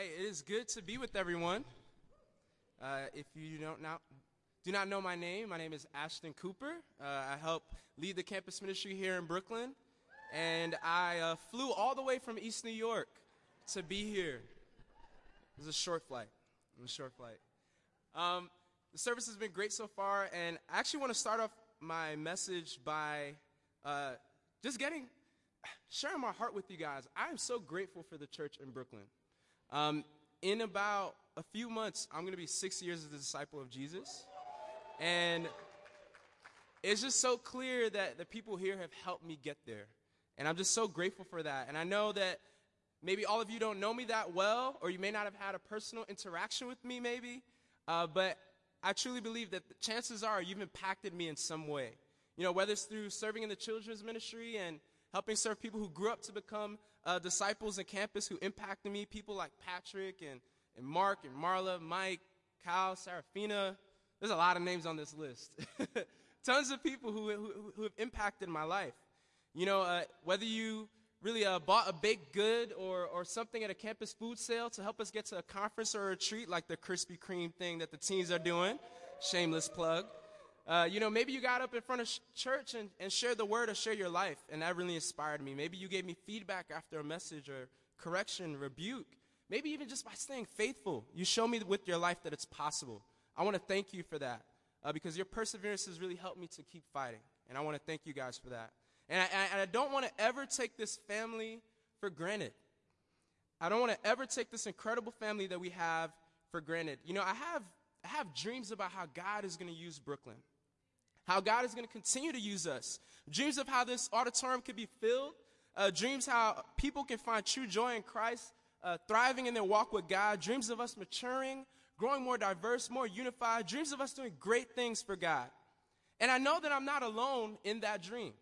right, it is good to be with everyone. Uh, if you don't know, do not know my name, my name is Ashton Cooper. Uh, I help lead the campus ministry here in Brooklyn, and I uh, flew all the way from East New York to be here. It was a short flight. It was a short flight. Um, the service has been great so far, and I actually want to start off my message by uh, just getting sharing my heart with you guys. I am so grateful for the church in Brooklyn. Um, in about a few months, I'm going to be six years as a disciple of Jesus. And it's just so clear that the people here have helped me get there. And I'm just so grateful for that. And I know that maybe all of you don't know me that well, or you may not have had a personal interaction with me, maybe. Uh, but I truly believe that the chances are you've impacted me in some way. You know, whether it's through serving in the children's ministry and helping serve people who grew up to become uh, disciples in campus who impacted me, people like Patrick and, and Mark and Marla, Mike, Kyle, Serafina. There's a lot of names on this list. Tons of people who, who, who, have impacted my life. You know, uh, whether you really uh, bought a baked good or, or something at a campus food sale to help us get to a conference or a retreat like the Krispy Kreme thing that the teens are doing. Shameless plug. Uh, you know, maybe you got up in front of sh- church and, and shared the word or shared your life, and that really inspired me. Maybe you gave me feedback after a message or correction, rebuke. Maybe even just by staying faithful, you show me with your life that it's possible. I want to thank you for that uh, because your perseverance has really helped me to keep fighting, and I want to thank you guys for that. And I, and I don't want to ever take this family for granted. I don't want to ever take this incredible family that we have for granted. You know, I have, I have dreams about how God is going to use Brooklyn how God is going to continue to use us. Dreams of how this auditorium could be filled. Uh, dreams how people can find true joy in Christ, uh, thriving in their walk with God. Dreams of us maturing, growing more diverse, more unified. Dreams of us doing great things for God. And I know that I'm not alone in that dream.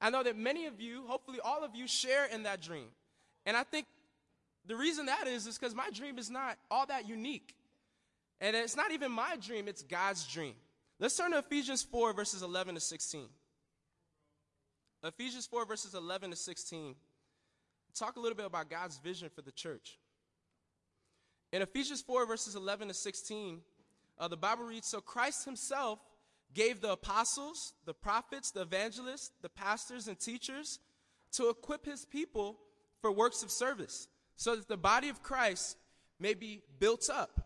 I know that many of you, hopefully all of you, share in that dream. And I think the reason that is is because my dream is not all that unique. And it's not even my dream, it's God's dream. Let's turn to Ephesians 4, verses 11 to 16. Ephesians 4, verses 11 to 16. Talk a little bit about God's vision for the church. In Ephesians 4, verses 11 to 16, uh, the Bible reads So Christ himself gave the apostles, the prophets, the evangelists, the pastors, and teachers to equip his people for works of service, so that the body of Christ may be built up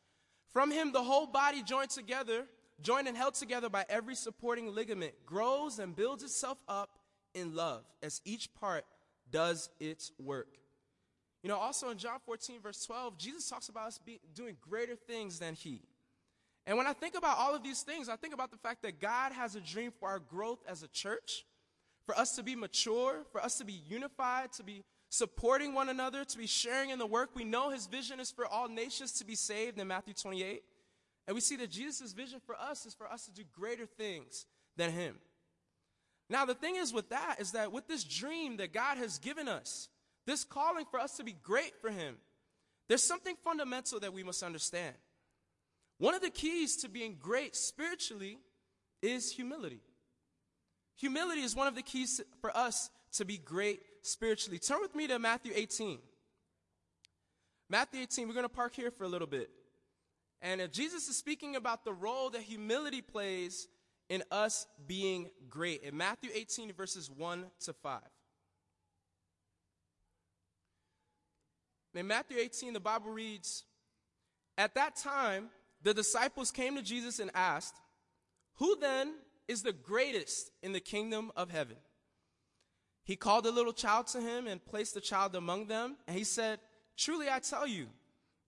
From him, the whole body joined together, joined and held together by every supporting ligament, grows and builds itself up in love as each part does its work. You know, also in John 14, verse 12, Jesus talks about us be, doing greater things than he. And when I think about all of these things, I think about the fact that God has a dream for our growth as a church, for us to be mature, for us to be unified, to be supporting one another, to be sharing in the work. We know his vision is for all nations to be saved in Matthew 28. And we see that Jesus' vision for us is for us to do greater things than him. Now, the thing is with that is that with this dream that God has given us, this calling for us to be great for him, there's something fundamental that we must understand. One of the keys to being great spiritually is humility. Humility is one of the keys for us to be great spiritually. Turn with me to Matthew 18. Matthew 18, we're going to park here for a little bit. And if Jesus is speaking about the role that humility plays in us being great, in Matthew 18, verses 1 to 5. In Matthew 18, the Bible reads At that time, the disciples came to Jesus and asked, Who then is the greatest in the kingdom of heaven? He called a little child to him and placed the child among them. And he said, Truly I tell you,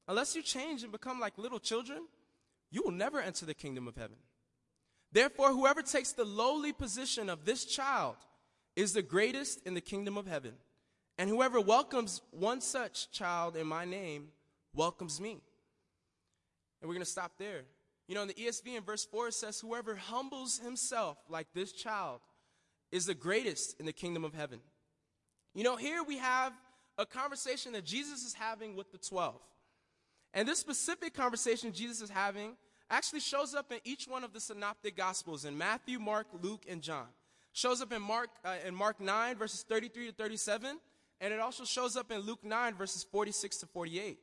unless you change and become like little children, you will never enter the kingdom of heaven. Therefore, whoever takes the lowly position of this child is the greatest in the kingdom of heaven. And whoever welcomes one such child in my name welcomes me. And we're going to stop there. You know, in the ESV in verse 4, it says, Whoever humbles himself like this child is the greatest in the kingdom of heaven. You know, here we have a conversation that Jesus is having with the 12. And this specific conversation Jesus is having actually shows up in each one of the synoptic gospels in Matthew, Mark, Luke, and John. Shows up in Mark uh, in Mark 9 verses 33 to 37, and it also shows up in Luke 9 verses 46 to 48.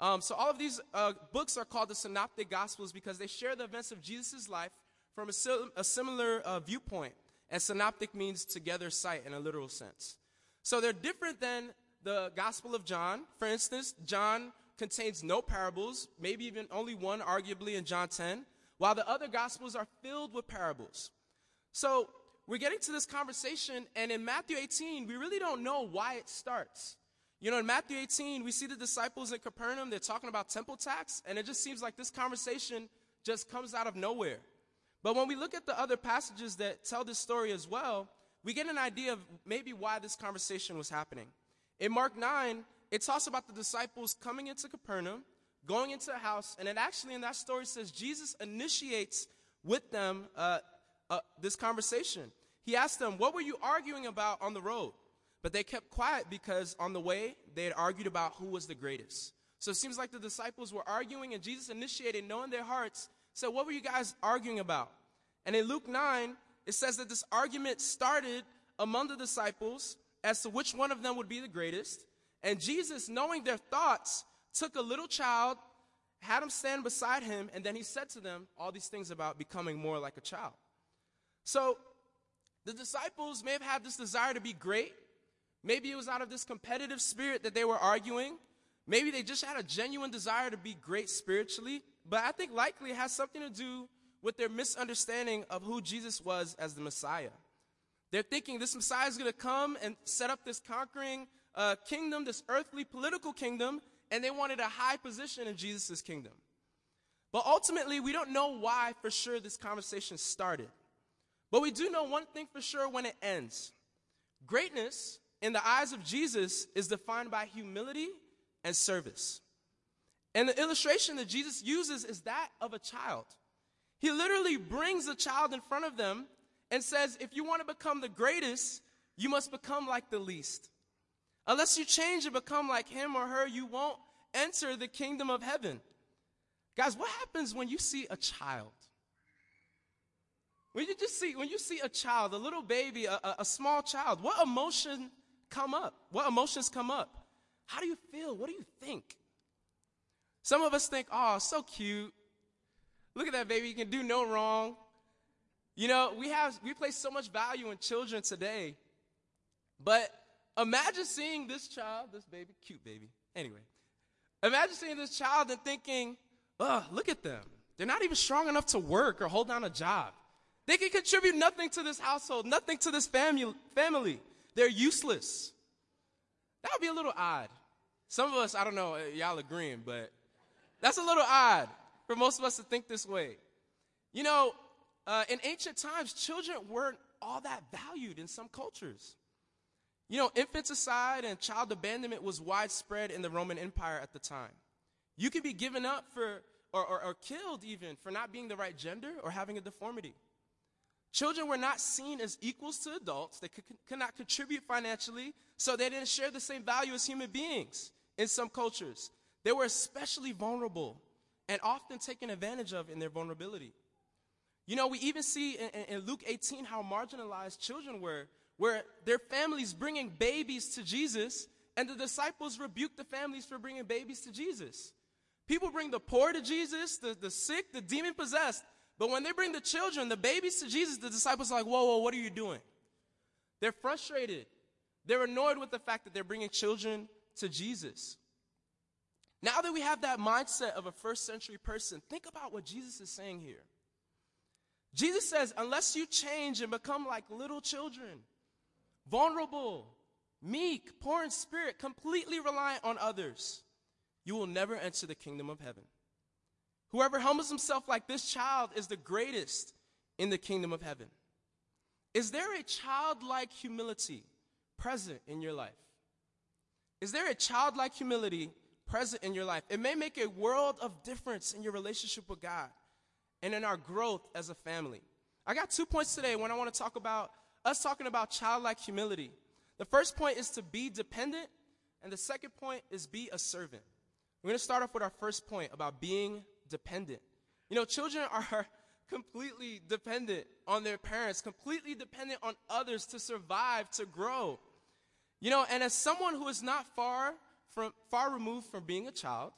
Um, so all of these uh, books are called the synoptic gospels because they share the events of Jesus' life from a, a similar uh, viewpoint. And synoptic means together sight in a literal sense. So they're different than the Gospel of John. For instance, John contains no parables, maybe even only one, arguably, in John 10, while the other Gospels are filled with parables. So we're getting to this conversation, and in Matthew 18, we really don't know why it starts. You know, in Matthew 18, we see the disciples in Capernaum, they're talking about temple tax, and it just seems like this conversation just comes out of nowhere. But when we look at the other passages that tell this story as well, we get an idea of maybe why this conversation was happening. In Mark 9, it talks about the disciples coming into Capernaum, going into a house, and it actually in that story says Jesus initiates with them uh, uh, this conversation. He asked them, What were you arguing about on the road? But they kept quiet because on the way they had argued about who was the greatest. So it seems like the disciples were arguing, and Jesus initiated, knowing their hearts, said, What were you guys arguing about? And in Luke 9, it says that this argument started among the disciples as to which one of them would be the greatest. And Jesus, knowing their thoughts, took a little child, had him stand beside him, and then he said to them all these things about becoming more like a child. So the disciples may have had this desire to be great. Maybe it was out of this competitive spirit that they were arguing. Maybe they just had a genuine desire to be great spiritually. But I think likely it has something to do with their misunderstanding of who Jesus was as the Messiah. They're thinking this Messiah is going to come and set up this conquering uh, kingdom, this earthly political kingdom, and they wanted a high position in Jesus' kingdom. But ultimately, we don't know why for sure this conversation started. But we do know one thing for sure when it ends. Greatness, in the eyes of Jesus, is defined by humility and service. And the illustration that Jesus uses is that of a child. He literally brings a child in front of them and says, if you want to become the greatest, you must become like the least. Unless you change and become like him or her, you won't enter the kingdom of heaven. Guys, what happens when you see a child? When you just see, when you see a child, a little baby, a, a, a small child, what emotion come up? What emotions come up? How do you feel? What do you think? Some of us think, oh, so cute. Look at that baby, you can do no wrong. You know, we have we place so much value in children today. But imagine seeing this child, this baby, cute baby. Anyway, imagine seeing this child and thinking, "Oh, look at them. They're not even strong enough to work or hold down a job. They can contribute nothing to this household, nothing to this family. Family. They're useless." That would be a little odd. Some of us, I don't know, y'all agreeing, but that's a little odd for most of us to think this way. You know, uh, in ancient times, children weren't all that valued in some cultures. You know, infanticide and child abandonment was widespread in the Roman Empire at the time. You could be given up for, or, or, or killed even, for not being the right gender or having a deformity. Children were not seen as equals to adults. They could, could not contribute financially, so they didn't share the same value as human beings in some cultures. They were especially vulnerable and often taken advantage of in their vulnerability. You know, we even see in, in, Luke 18 how marginalized children were, where their families bringing babies to Jesus, and the disciples rebuked the families for bringing babies to Jesus. People bring the poor to Jesus, the, the sick, the demon possessed, but when they bring the children, the babies to Jesus, the disciples are like, whoa, whoa, what are you doing? They're frustrated. They're annoyed with the fact that they're bringing children to Jesus. Now that we have that mindset of a first century person, think about what Jesus is saying here. Jesus says, unless you change and become like little children, vulnerable, meek, poor in spirit, completely reliant on others, you will never enter the kingdom of heaven. Whoever humbles himself like this child is the greatest in the kingdom of heaven. Is there a childlike humility present in your life? Is there a childlike humility present in your life. It may make a world of difference in your relationship with God and in our growth as a family. I got two points today when I want to talk about us talking about childlike humility. The first point is to be dependent, and the second point is be a servant. We're going to start off with our first point about being dependent. You know, children are completely dependent on their parents, completely dependent on others to survive, to grow. You know, and as someone who is not far from far removed from being a child,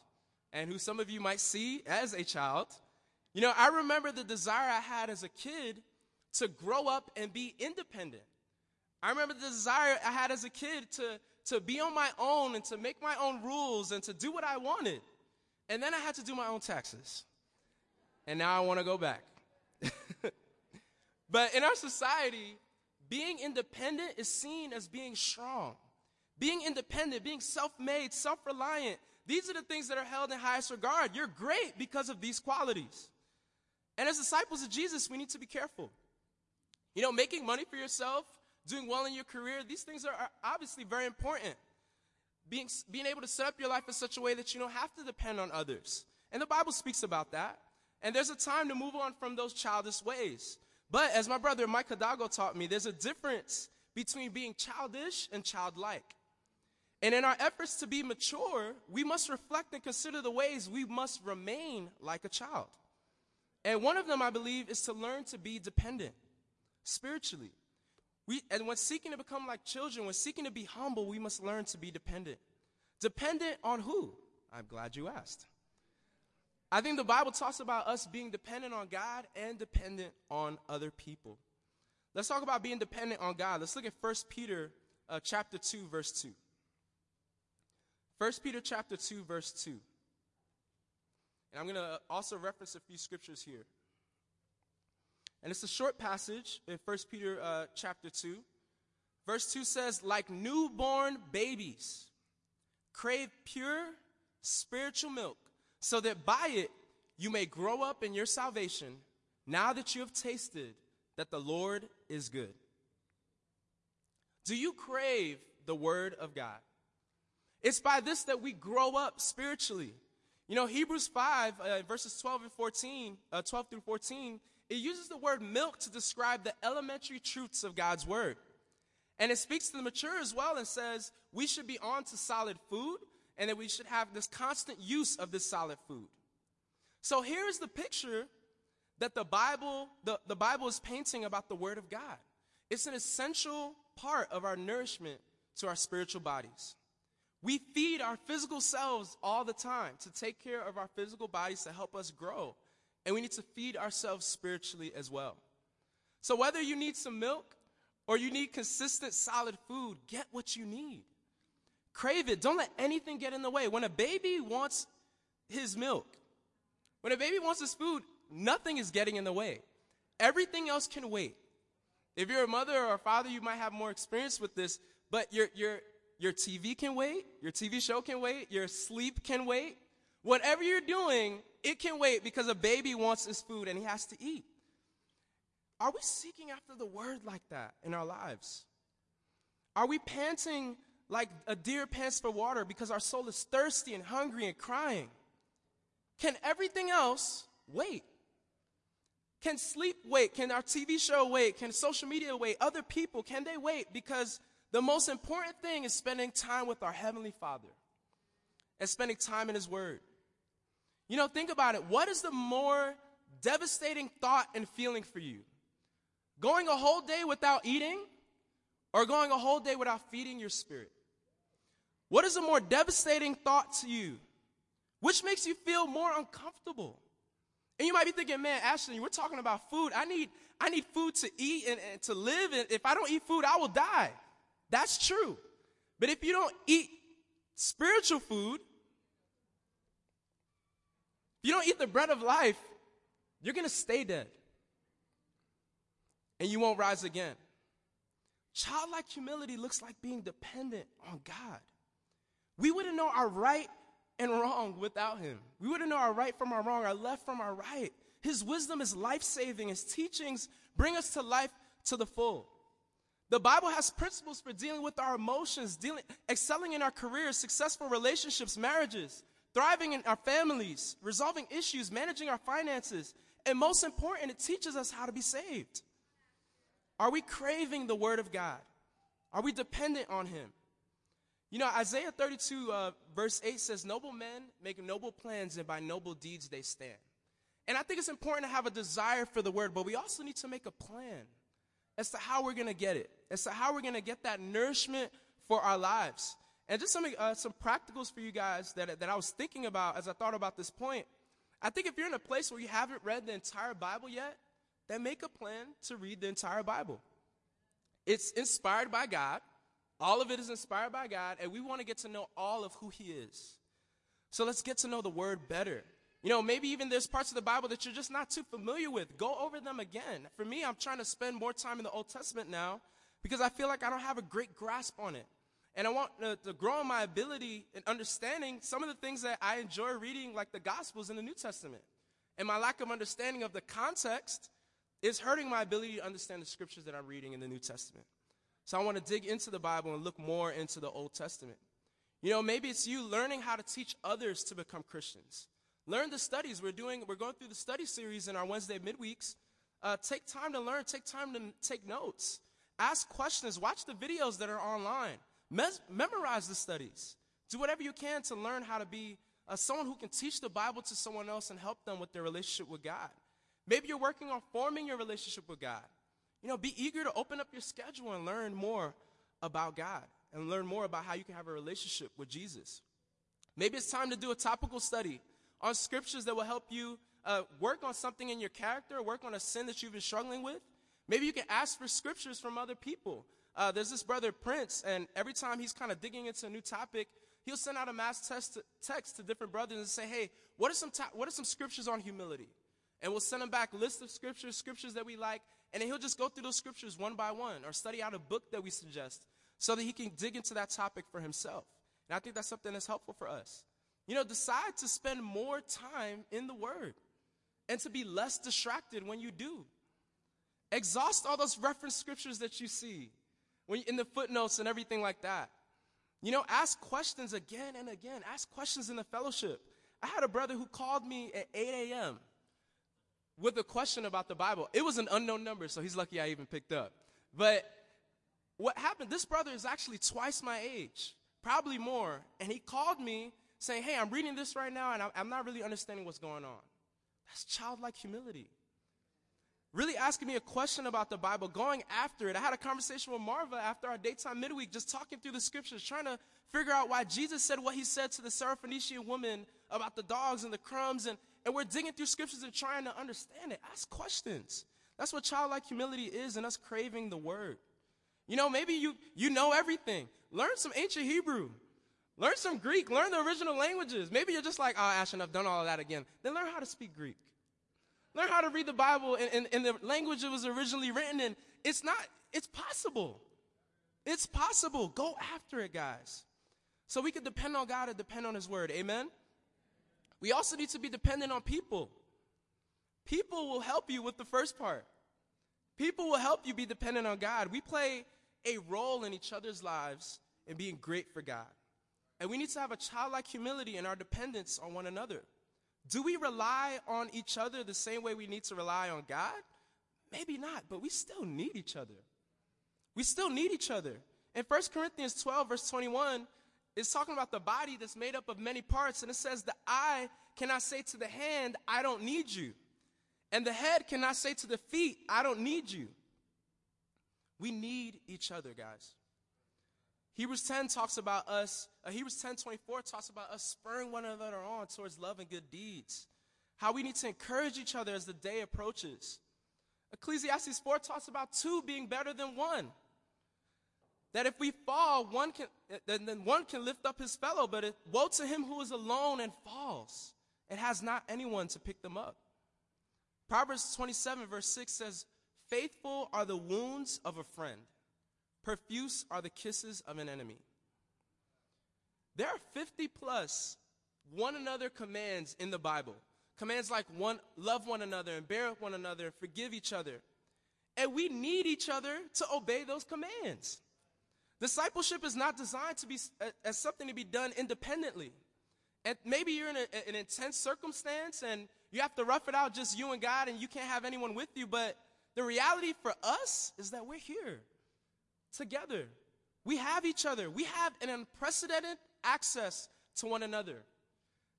and who some of you might see as a child, you know, I remember the desire I had as a kid to grow up and be independent. I remember the desire I had as a kid to, to be on my own and to make my own rules and to do what I wanted. And then I had to do my own taxes. And now I want to go back. but in our society, being independent is seen as being strong. Being independent, being self made, self reliant, these are the things that are held in highest regard. You're great because of these qualities. And as disciples of Jesus, we need to be careful. You know, making money for yourself, doing well in your career, these things are, are obviously very important. Being, being able to set up your life in such a way that you don't have to depend on others. And the Bible speaks about that. And there's a time to move on from those childish ways. But as my brother Mike Hidalgo taught me, there's a difference between being childish and childlike. And in our efforts to be mature, we must reflect and consider the ways we must remain like a child. And one of them, I believe, is to learn to be dependent spiritually. We, and when seeking to become like children, when seeking to be humble, we must learn to be dependent. Dependent on who? I'm glad you asked. I think the Bible talks about us being dependent on God and dependent on other people. Let's talk about being dependent on God. Let's look at 1 Peter uh, chapter 2, verse 2. 1 Peter chapter 2, verse 2. And I'm going to also reference a few scriptures here. And it's a short passage in 1 Peter uh, chapter 2. Verse 2 says, Like newborn babies, crave pure spiritual milk so that by it you may grow up in your salvation now that you have tasted that the Lord is good. Do you crave the Word of God? It's by this that we grow up spiritually. You know, Hebrews 5, uh, verses 12 and 14, uh, 12 through 14, it uses the word milk to describe the elementary truths of God's Word. And it speaks to the mature as well and says we should be on to solid food and that we should have this constant use of this solid food. So here's the picture that the Bible, the, the Bible is painting about the Word of God. It's an essential part of our nourishment to our spiritual bodies. We feed our physical selves all the time to take care of our physical bodies to help us grow. And we need to feed ourselves spiritually as well. So whether you need some milk or you need consistent solid food, get what you need. Crave it. Don't let anything get in the way. When a baby wants his milk, when a baby wants his food, nothing is getting in the way. Everything else can wait. If you're a mother or a father, you might have more experience with this, but your, your, your TV can wait, your TV show can wait, your sleep can wait. Whatever you're doing, it can wait because a baby wants his food and he has to eat. Are we seeking after the word like that in our lives? Are we panting like a deer pants for water because our soul is thirsty and hungry and crying. Can everything else wait? Can sleep wait? Can our TV show wait? Can social media wait? Other people, can they wait? Because the most important thing is spending time with our Heavenly Father and spending time in His Word. You know, think about it. What is the more devastating thought and feeling for you? Going a whole day without eating or going a whole day without feeding your spirit? What is a more devastating thought to you? Which makes you feel more uncomfortable? And you might be thinking, man, Ashton, we're talking about food. I need, I need food to eat and, and to live. And if I don't eat food, I will die. That's true. But if you don't eat spiritual food, if you don't eat the bread of life, you're going to stay dead. And you won't rise again. Childlike humility looks like being dependent on God. We wouldn't know our right and wrong without him. We wouldn't know our right from our wrong, our left from our right. His wisdom is life saving. His teachings bring us to life to the full. The Bible has principles for dealing with our emotions, dealing, excelling in our careers, successful relationships, marriages, thriving in our families, resolving issues, managing our finances, and most important, it teaches us how to be saved. Are we craving the Word of God? Are we dependent on Him? You know, Isaiah 32, uh, verse 8 says, Noble men make noble plans, and by noble deeds they stand. And I think it's important to have a desire for the Word, but we also need to make a plan as to how we're going to get it, as to how we're going to get that nourishment for our lives. And just some, uh, some practicals for you guys that, that I was thinking about as I thought about this point. I think if you're in a place where you haven't read the entire Bible yet, then make a plan to read the entire Bible. It's inspired by God. All of it is inspired by God, and we want to get to know all of who He is. So let's get to know the Word better. You know, maybe even there's parts of the Bible that you're just not too familiar with. Go over them again. For me, I'm trying to spend more time in the Old Testament now because I feel like I don't have a great grasp on it. And I want to, to grow in my ability in understanding some of the things that I enjoy reading, like the Gospels in the New Testament. And my lack of understanding of the context is hurting my ability to understand the scriptures that I'm reading in the New Testament. So I want to dig into the Bible and look more into the Old Testament. You know, maybe it's you learning how to teach others to become Christians. Learn the studies. We're doing, we're going through the study series in our Wednesday midweeks. Uh, take time to learn, take time to take notes. Ask questions, watch the videos that are online. Mes- memorize the studies. Do whatever you can to learn how to be uh, someone who can teach the Bible to someone else and help them with their relationship with God. Maybe you're working on forming your relationship with God. You know, be eager to open up your schedule and learn more about God and learn more about how you can have a relationship with Jesus. Maybe it's time to do a topical study on scriptures that will help you uh, work on something in your character, work on a sin that you've been struggling with. Maybe you can ask for scriptures from other people. Uh, there's this brother Prince, and every time he's kind of digging into a new topic, he'll send out a mass test to, text to different brothers and say, "Hey, what are some what are some scriptures on humility?" And we'll send him back lists of scriptures, scriptures that we like, and then he'll just go through those scriptures one by one, or study out a book that we suggest, so that he can dig into that topic for himself. And I think that's something that's helpful for us. You know, decide to spend more time in the Word, and to be less distracted when you do. Exhaust all those reference scriptures that you see when in the footnotes and everything like that. You know, ask questions again and again. Ask questions in the fellowship. I had a brother who called me at 8 a.m. with a question about the Bible. It was an unknown number, so he's lucky I even picked up. But what happened, this brother is actually twice my age, probably more. And he called me saying, Hey, I'm reading this right now and I'm not really understanding what's going on. That's childlike humility really asking me a question about the Bible, going after it. I had a conversation with Marva after our daytime midweek, just talking through the scriptures, trying to figure out why Jesus said what he said to the Syrophoenician woman about the dogs and the crumbs. And, and we're digging through scriptures and trying to understand it. Ask questions. That's what childlike humility is and us craving the word. You know, maybe you, you know everything. Learn some ancient Hebrew. Learn some Greek. Learn the original languages. Maybe you're just like, ah, oh, Ashton, I've done all of that again. Then learn how to speak Greek. Learn how to read the Bible in, in, in the language it was originally written in. It's not, it's possible. It's possible. Go after it, guys. So we can depend on God and depend on His Word. Amen? We also need to be dependent on people. People will help you with the first part. People will help you be dependent on God. We play a role in each other's lives in being great for God. And we need to have a childlike humility in our dependence on one another. Do we rely on each other the same way we need to rely on God? Maybe not, but we still need each other. We still need each other. In 1 Corinthians 12, verse 21, it's talking about the body that's made up of many parts, and it says, The eye cannot say to the hand, I don't need you. And the head cannot say to the feet, I don't need you. We need each other, guys. Hebrews 10 talks about us, uh, Hebrews 10 24 talks about us spurring one another on towards love and good deeds. How we need to encourage each other as the day approaches. Ecclesiastes 4 talks about two being better than one. That if we fall, one can, then, one can lift up his fellow, but it, woe to him who is alone and falls and has not anyone to pick them up. Proverbs 27, verse 6 says, Faithful are the wounds of a friend Profuse are the kisses of an enemy. There are 50 plus one another commands in the Bible. Commands like one, love one another and bear with one another and forgive each other. And we need each other to obey those commands. Discipleship is not designed to be as something to be done independently. And maybe you're in a, an intense circumstance and you have to rough it out just you and God and you can't have anyone with you. But the reality for us is that we're here together. We have each other. We have an unprecedented access to one another.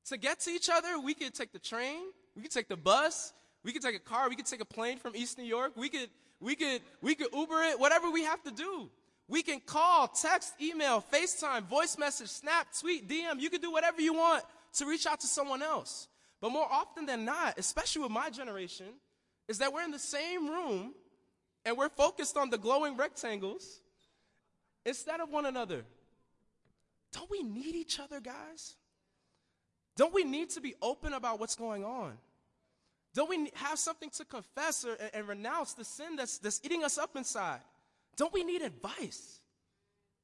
To get to each other, we could take the train, we could take the bus, we could take a car, we could take a plane from East New York, we could, we could, we could Uber it, whatever we have to do. We can call, text, email, FaceTime, voice message, snap, tweet, DM. You can do whatever you want to reach out to someone else. But more often than not, especially with my generation, is that we're in the same room and we're focused on the glowing rectangles instead of one another. Don't we need each other, guys? Don't we need to be open about what's going on? Don't we have something to confess or, and renounce the sin that's, that's eating us up inside? Don't we need advice?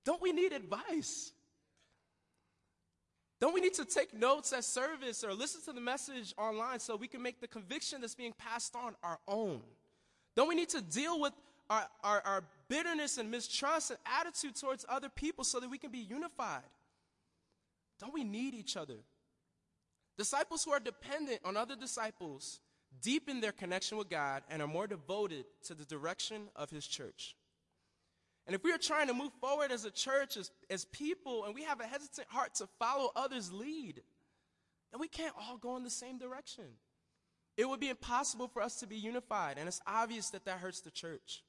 Don't we need advice? Don't we need to take notes at service or listen to the message online so we can make the conviction that's being passed on our own? Don't we need to deal with our, our, our bitterness and mistrust and attitude towards other people so that we can be unified? Don't we need each other? Disciples who are dependent on other disciples deepen their connection with God and are more devoted to the direction of His church. And if we are trying to move forward as a church, as, as people, and we have a hesitant heart to follow others' lead, then we can't all go in the same direction. It would be impossible for us to be unified, and it's obvious that that hurts the church.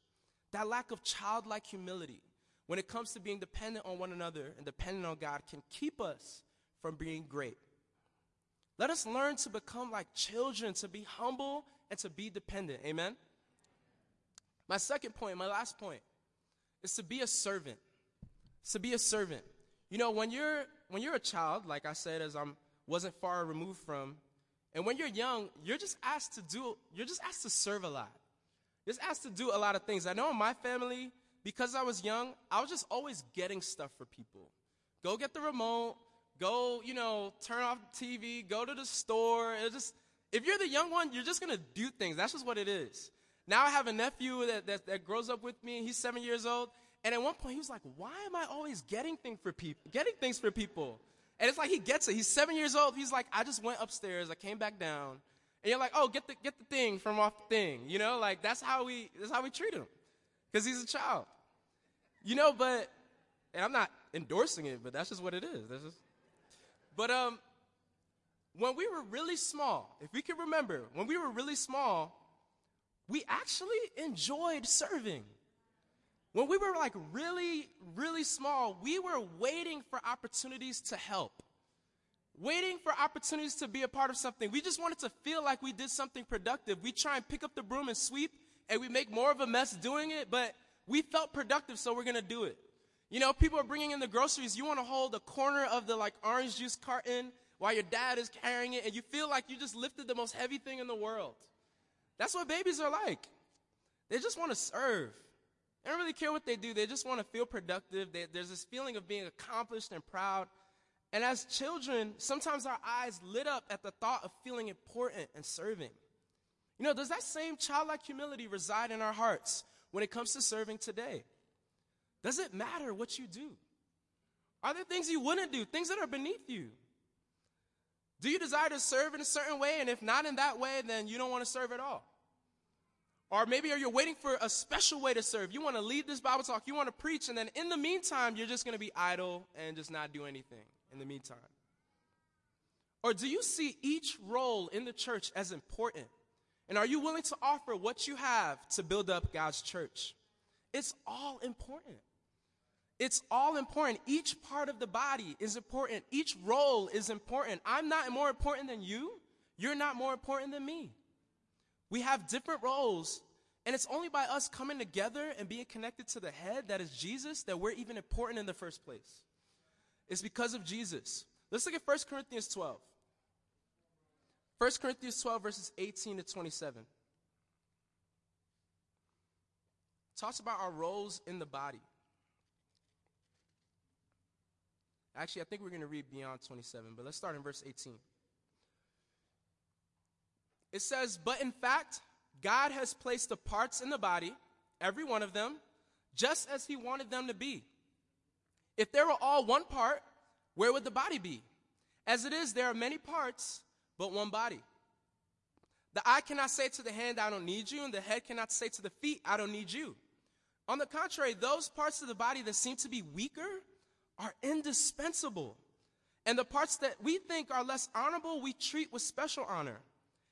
That lack of childlike humility when it comes to being dependent on one another and dependent on God can keep us from being great. Let us learn to become like children, to be humble and to be dependent. Amen? My second point, my last point, is to be a servant. It's to be a servant. You know, when you're when you're a child, like I said, as I'm wasn't far removed from, and when you're young, you're just asked to do you're just asked to serve a lot. Just asked to do a lot of things. I know in my family, because I was young, I was just always getting stuff for people. Go get the remote, go, you know, turn off TV, go to the store. It just if you're the young one, you're just gonna do things. That's just what it is. Now I have a nephew that, that, that grows up with me. He's seven years old. And at one point, he was like, Why am I always getting, thing for people, getting things for people? And it's like he gets it. He's seven years old. He's like, I just went upstairs. I came back down. And you're like, oh, get the, get the thing from off the thing. You know, like that's how we, that's how we treat him. Because he's a child. You know, but, and I'm not endorsing it, but that's just what it is. That's just, but um, when we were really small, if we can remember, when we were really small, we actually enjoyed serving. When we were like really, really small, we were waiting for opportunities to help, waiting for opportunities to be a part of something. We just wanted to feel like we did something productive. We try and pick up the broom and sweep, and we make more of a mess doing it, but we felt productive, so we're gonna do it. You know, people are bringing in the groceries. You wanna hold a corner of the like orange juice carton while your dad is carrying it, and you feel like you just lifted the most heavy thing in the world. That's what babies are like. They just want to serve. They don't really care what they do. They just want to feel productive. They, there's this feeling of being accomplished and proud. And as children, sometimes our eyes lit up at the thought of feeling important and serving. You know, does that same childlike humility reside in our hearts when it comes to serving today? Does it matter what you do? Are there things you wouldn't do, things that are beneath you? Do you desire to serve in a certain way? And if not in that way, then you don't want to serve at all. Or maybe are you waiting for a special way to serve? You want to lead this Bible talk, you want to preach, and then in the meantime, you're just going to be idle and just not do anything in the meantime. Or do you see each role in the church as important? And are you willing to offer what you have to build up God's church? It's all important. It's all important. Each part of the body is important. Each role is important. I'm not more important than you. You're not more important than me. We have different roles, and it's only by us coming together and being connected to the head, that is Jesus, that we're even important in the first place. It's because of Jesus. Let's look at 1 Corinthians 12. 1 Corinthians 12, verses 18 to 27. talks about our roles in the body. Actually, I think we're going to read beyond 27, but let's start in verse 18. It says, But in fact, God has placed the parts in the body, every one of them, just as he wanted them to be. If they were all one part, where would the body be? As it is, there are many parts, but one body. The eye cannot say to the hand, I don't need you, and the head cannot say to the feet, I don't need you. On the contrary, those parts of the body that seem to be weaker are indispensable. And the parts that we think are less honorable, we treat with special honor.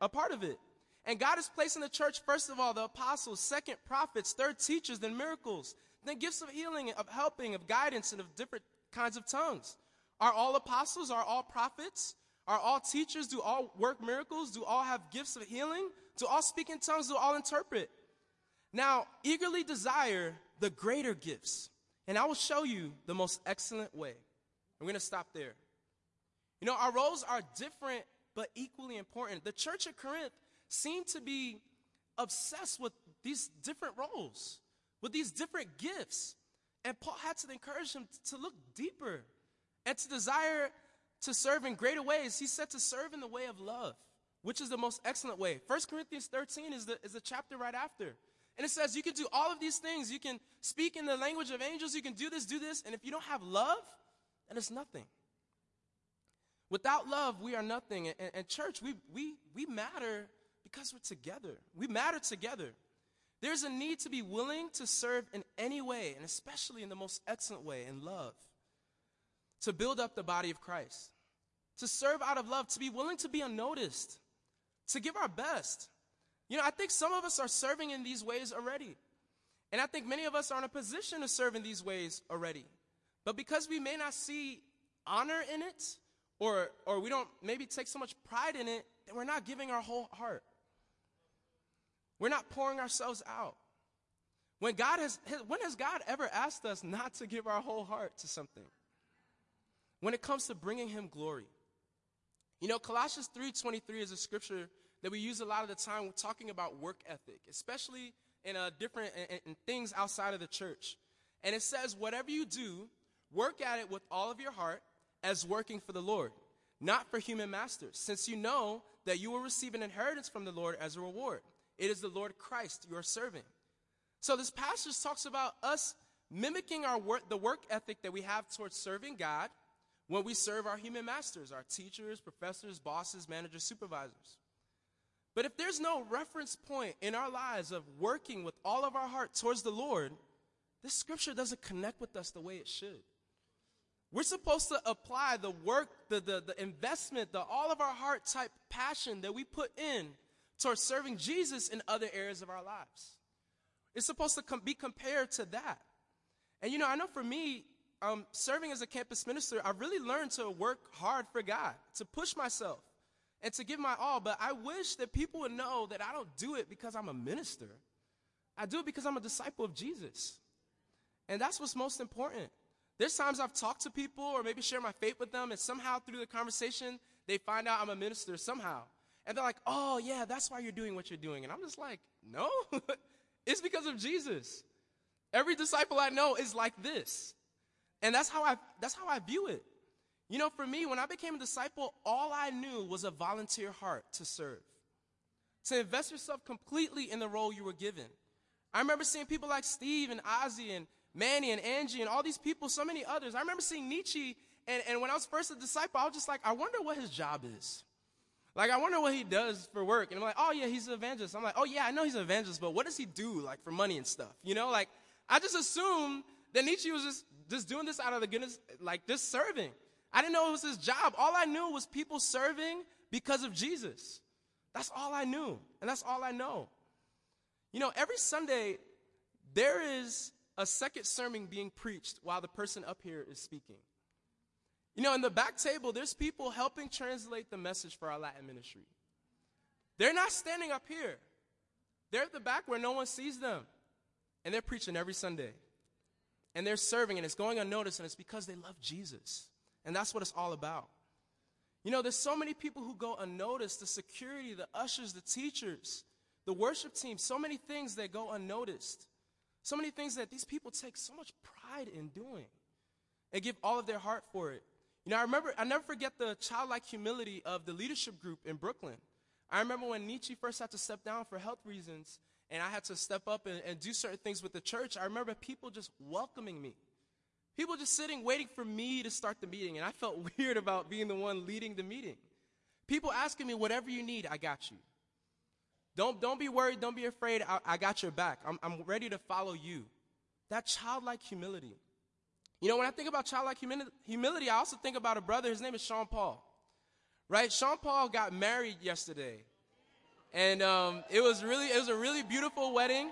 a part of it. And God has placed in the church, first of all, the apostles, second, prophets, third, teachers, then miracles, then gifts of healing, of helping, of guidance, and of different kinds of tongues. Are all apostles? Are all prophets? Are all teachers? Do all work miracles? Do all have gifts of healing? Do all speak in tongues? Do all interpret? Now, eagerly desire the greater gifts, and I will show you the most excellent way. I'm going to stop there. You know, our roles are different but equally important. The church at Corinth seemed to be obsessed with these different roles, with these different gifts. And Paul had to encourage them to look deeper and to desire to serve in greater ways. He said to serve in the way of love, which is the most excellent way. 1 Corinthians 13 is the, is the chapter right after. And it says you can do all of these things. You can speak in the language of angels. You can do this, do this. And if you don't have love, then it's nothing. Without love, we are nothing. And, and, church, we, we, we matter because we're together. We matter together. There's a need to be willing to serve in any way, and especially in the most excellent way, in love, to build up the body of Christ, to serve out of love, to be willing to be unnoticed, to give our best, you know, I think some of us are serving in these ways already. And I think many of us are in a position to serve in these ways already. But because we may not see honor in it, or, or we don't maybe take so much pride in it, then we're not giving our whole heart. We're not pouring ourselves out. When God has, when has God ever asked us not to give our whole heart to something? When it comes to bringing Him glory. You know, Colossians 3.23 is a scripture that we use a lot of the time when talking about work ethic, especially in a different in, in things outside of the church. And it says, whatever you do, work at it with all of your heart as working for the Lord, not for human masters, since you know that you will receive an inheritance from the Lord as a reward. It is the Lord Christ you are serving. So this passage talks about us mimicking our work, the work ethic that we have towards serving God when we serve our human masters, our teachers, professors, bosses, managers, supervisors. But if there's no reference point in our lives of working with all of our heart towards the Lord, this scripture doesn't connect with us the way it should. We're supposed to apply the work, the, the, the investment, the all of our heart type passion that we put in towards serving Jesus in other areas of our lives. It's supposed to com- be compared to that. And you know, I know for me, um, serving as a campus minister, I really learned to work hard for God, to push myself, and to give my all. But I wish that people would know that I don't do it because I'm a minister. I do it because I'm a disciple of Jesus. And that's what's most important. There's times I've talked to people or maybe share my faith with them, and somehow through the conversation, they find out I'm a minister somehow. And they're like, oh, yeah, that's why you're doing what you're doing. And I'm just like, no, it's because of Jesus. Every disciple I know is like this. And that's how I, that's how I view it. You know, for me, when I became a disciple, all I knew was a volunteer heart to serve, to invest yourself completely in the role you were given. I remember seeing people like Steve and Ozzy and Manny and Angie and all these people, so many others. I remember seeing Nietzsche, and, and when I was first a disciple, I was just like, I wonder what his job is. Like, I wonder what he does for work. And I'm like, oh, yeah, he's an evangelist. I'm like, oh, yeah, I know he's an evangelist, but what does he do, like, for money and stuff? You know, like, I just assumed that Nietzsche was just, just doing this out of the goodness, like, just serving. I didn't know it was his job. All I knew was people serving because of Jesus. That's all I knew. And that's all I know. You know, every Sunday, there is a second sermon being preached while the person up here is speaking. You know, in the back table, there's people helping translate the message for our Latin ministry. They're not standing up here, they're at the back where no one sees them. and they're preaching every Sunday. And they're serving, and it's going unnoticed, and it's because they love Jesus. And that's what it's all about. You know, there's so many people who go unnoticed the security, the ushers, the teachers, the worship team, so many things that go unnoticed. So many things that these people take so much pride in doing and give all of their heart for it. You know, I remember, I never forget the childlike humility of the leadership group in Brooklyn. I remember when Nietzsche first had to step down for health reasons, and I had to step up and, and do certain things with the church. I remember people just welcoming me. People just sitting, waiting for me to start the meeting, and I felt weird about being the one leading the meeting. People asking me, whatever you need, I got you. Don't, don't be worried, don't be afraid, I, I got your back. I'm, I'm ready to follow you. That childlike humility. You know, when I think about childlike humility, I also think about a brother. His name is Sean Paul. Right? Sean Paul got married yesterday. And um, it was really, it was a really beautiful wedding.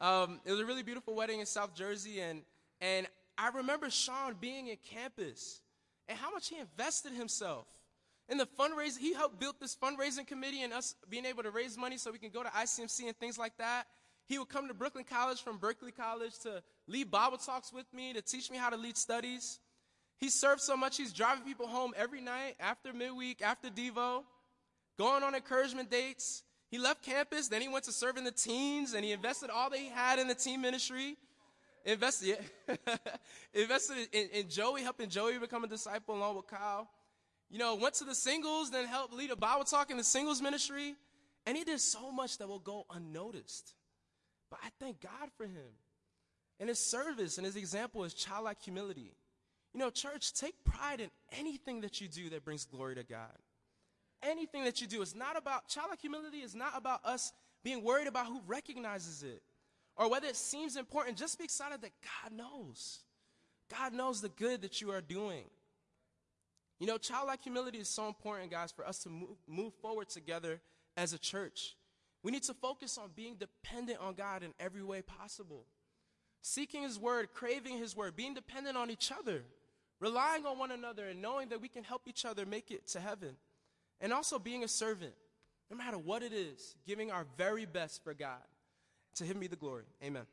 Um, it was a really beautiful wedding in South Jersey. And, and I remember Sean being in campus and how much he invested himself in the fundraising. He helped build this fundraising committee and us being able to raise money so we can go to ICMC and things like that. He would come to Brooklyn College from Berkeley College to lead Bible talks with me, to teach me how to lead studies. He served so much, he's driving people home every night after midweek, after Devo, going on encouragement dates. He left campus, then he went to serve in the teens, and he invested all that he had in the teen ministry. Invested, yeah. invested in, in Joey, helping Joey become a disciple along with Kyle. You know, went to the singles, then helped lead a Bible talk in the singles ministry. And he did so much that will go unnoticed. But I thank God for him. And his service and his example is childlike humility. You know, church, take pride in anything that you do that brings glory to God. Anything that you do is not about, childlike humility is not about us being worried about who recognizes it or whether it seems important. Just be excited that God knows. God knows the good that you are doing. You know, childlike humility is so important, guys, for us to move, move forward together as a church. We need to focus on being dependent on God in every way possible. Seeking His Word, craving His Word, being dependent on each other, relying on one another, and knowing that we can help each other make it to heaven. And also being a servant, no matter what it is, giving our very best for God. To Him be the glory. Amen.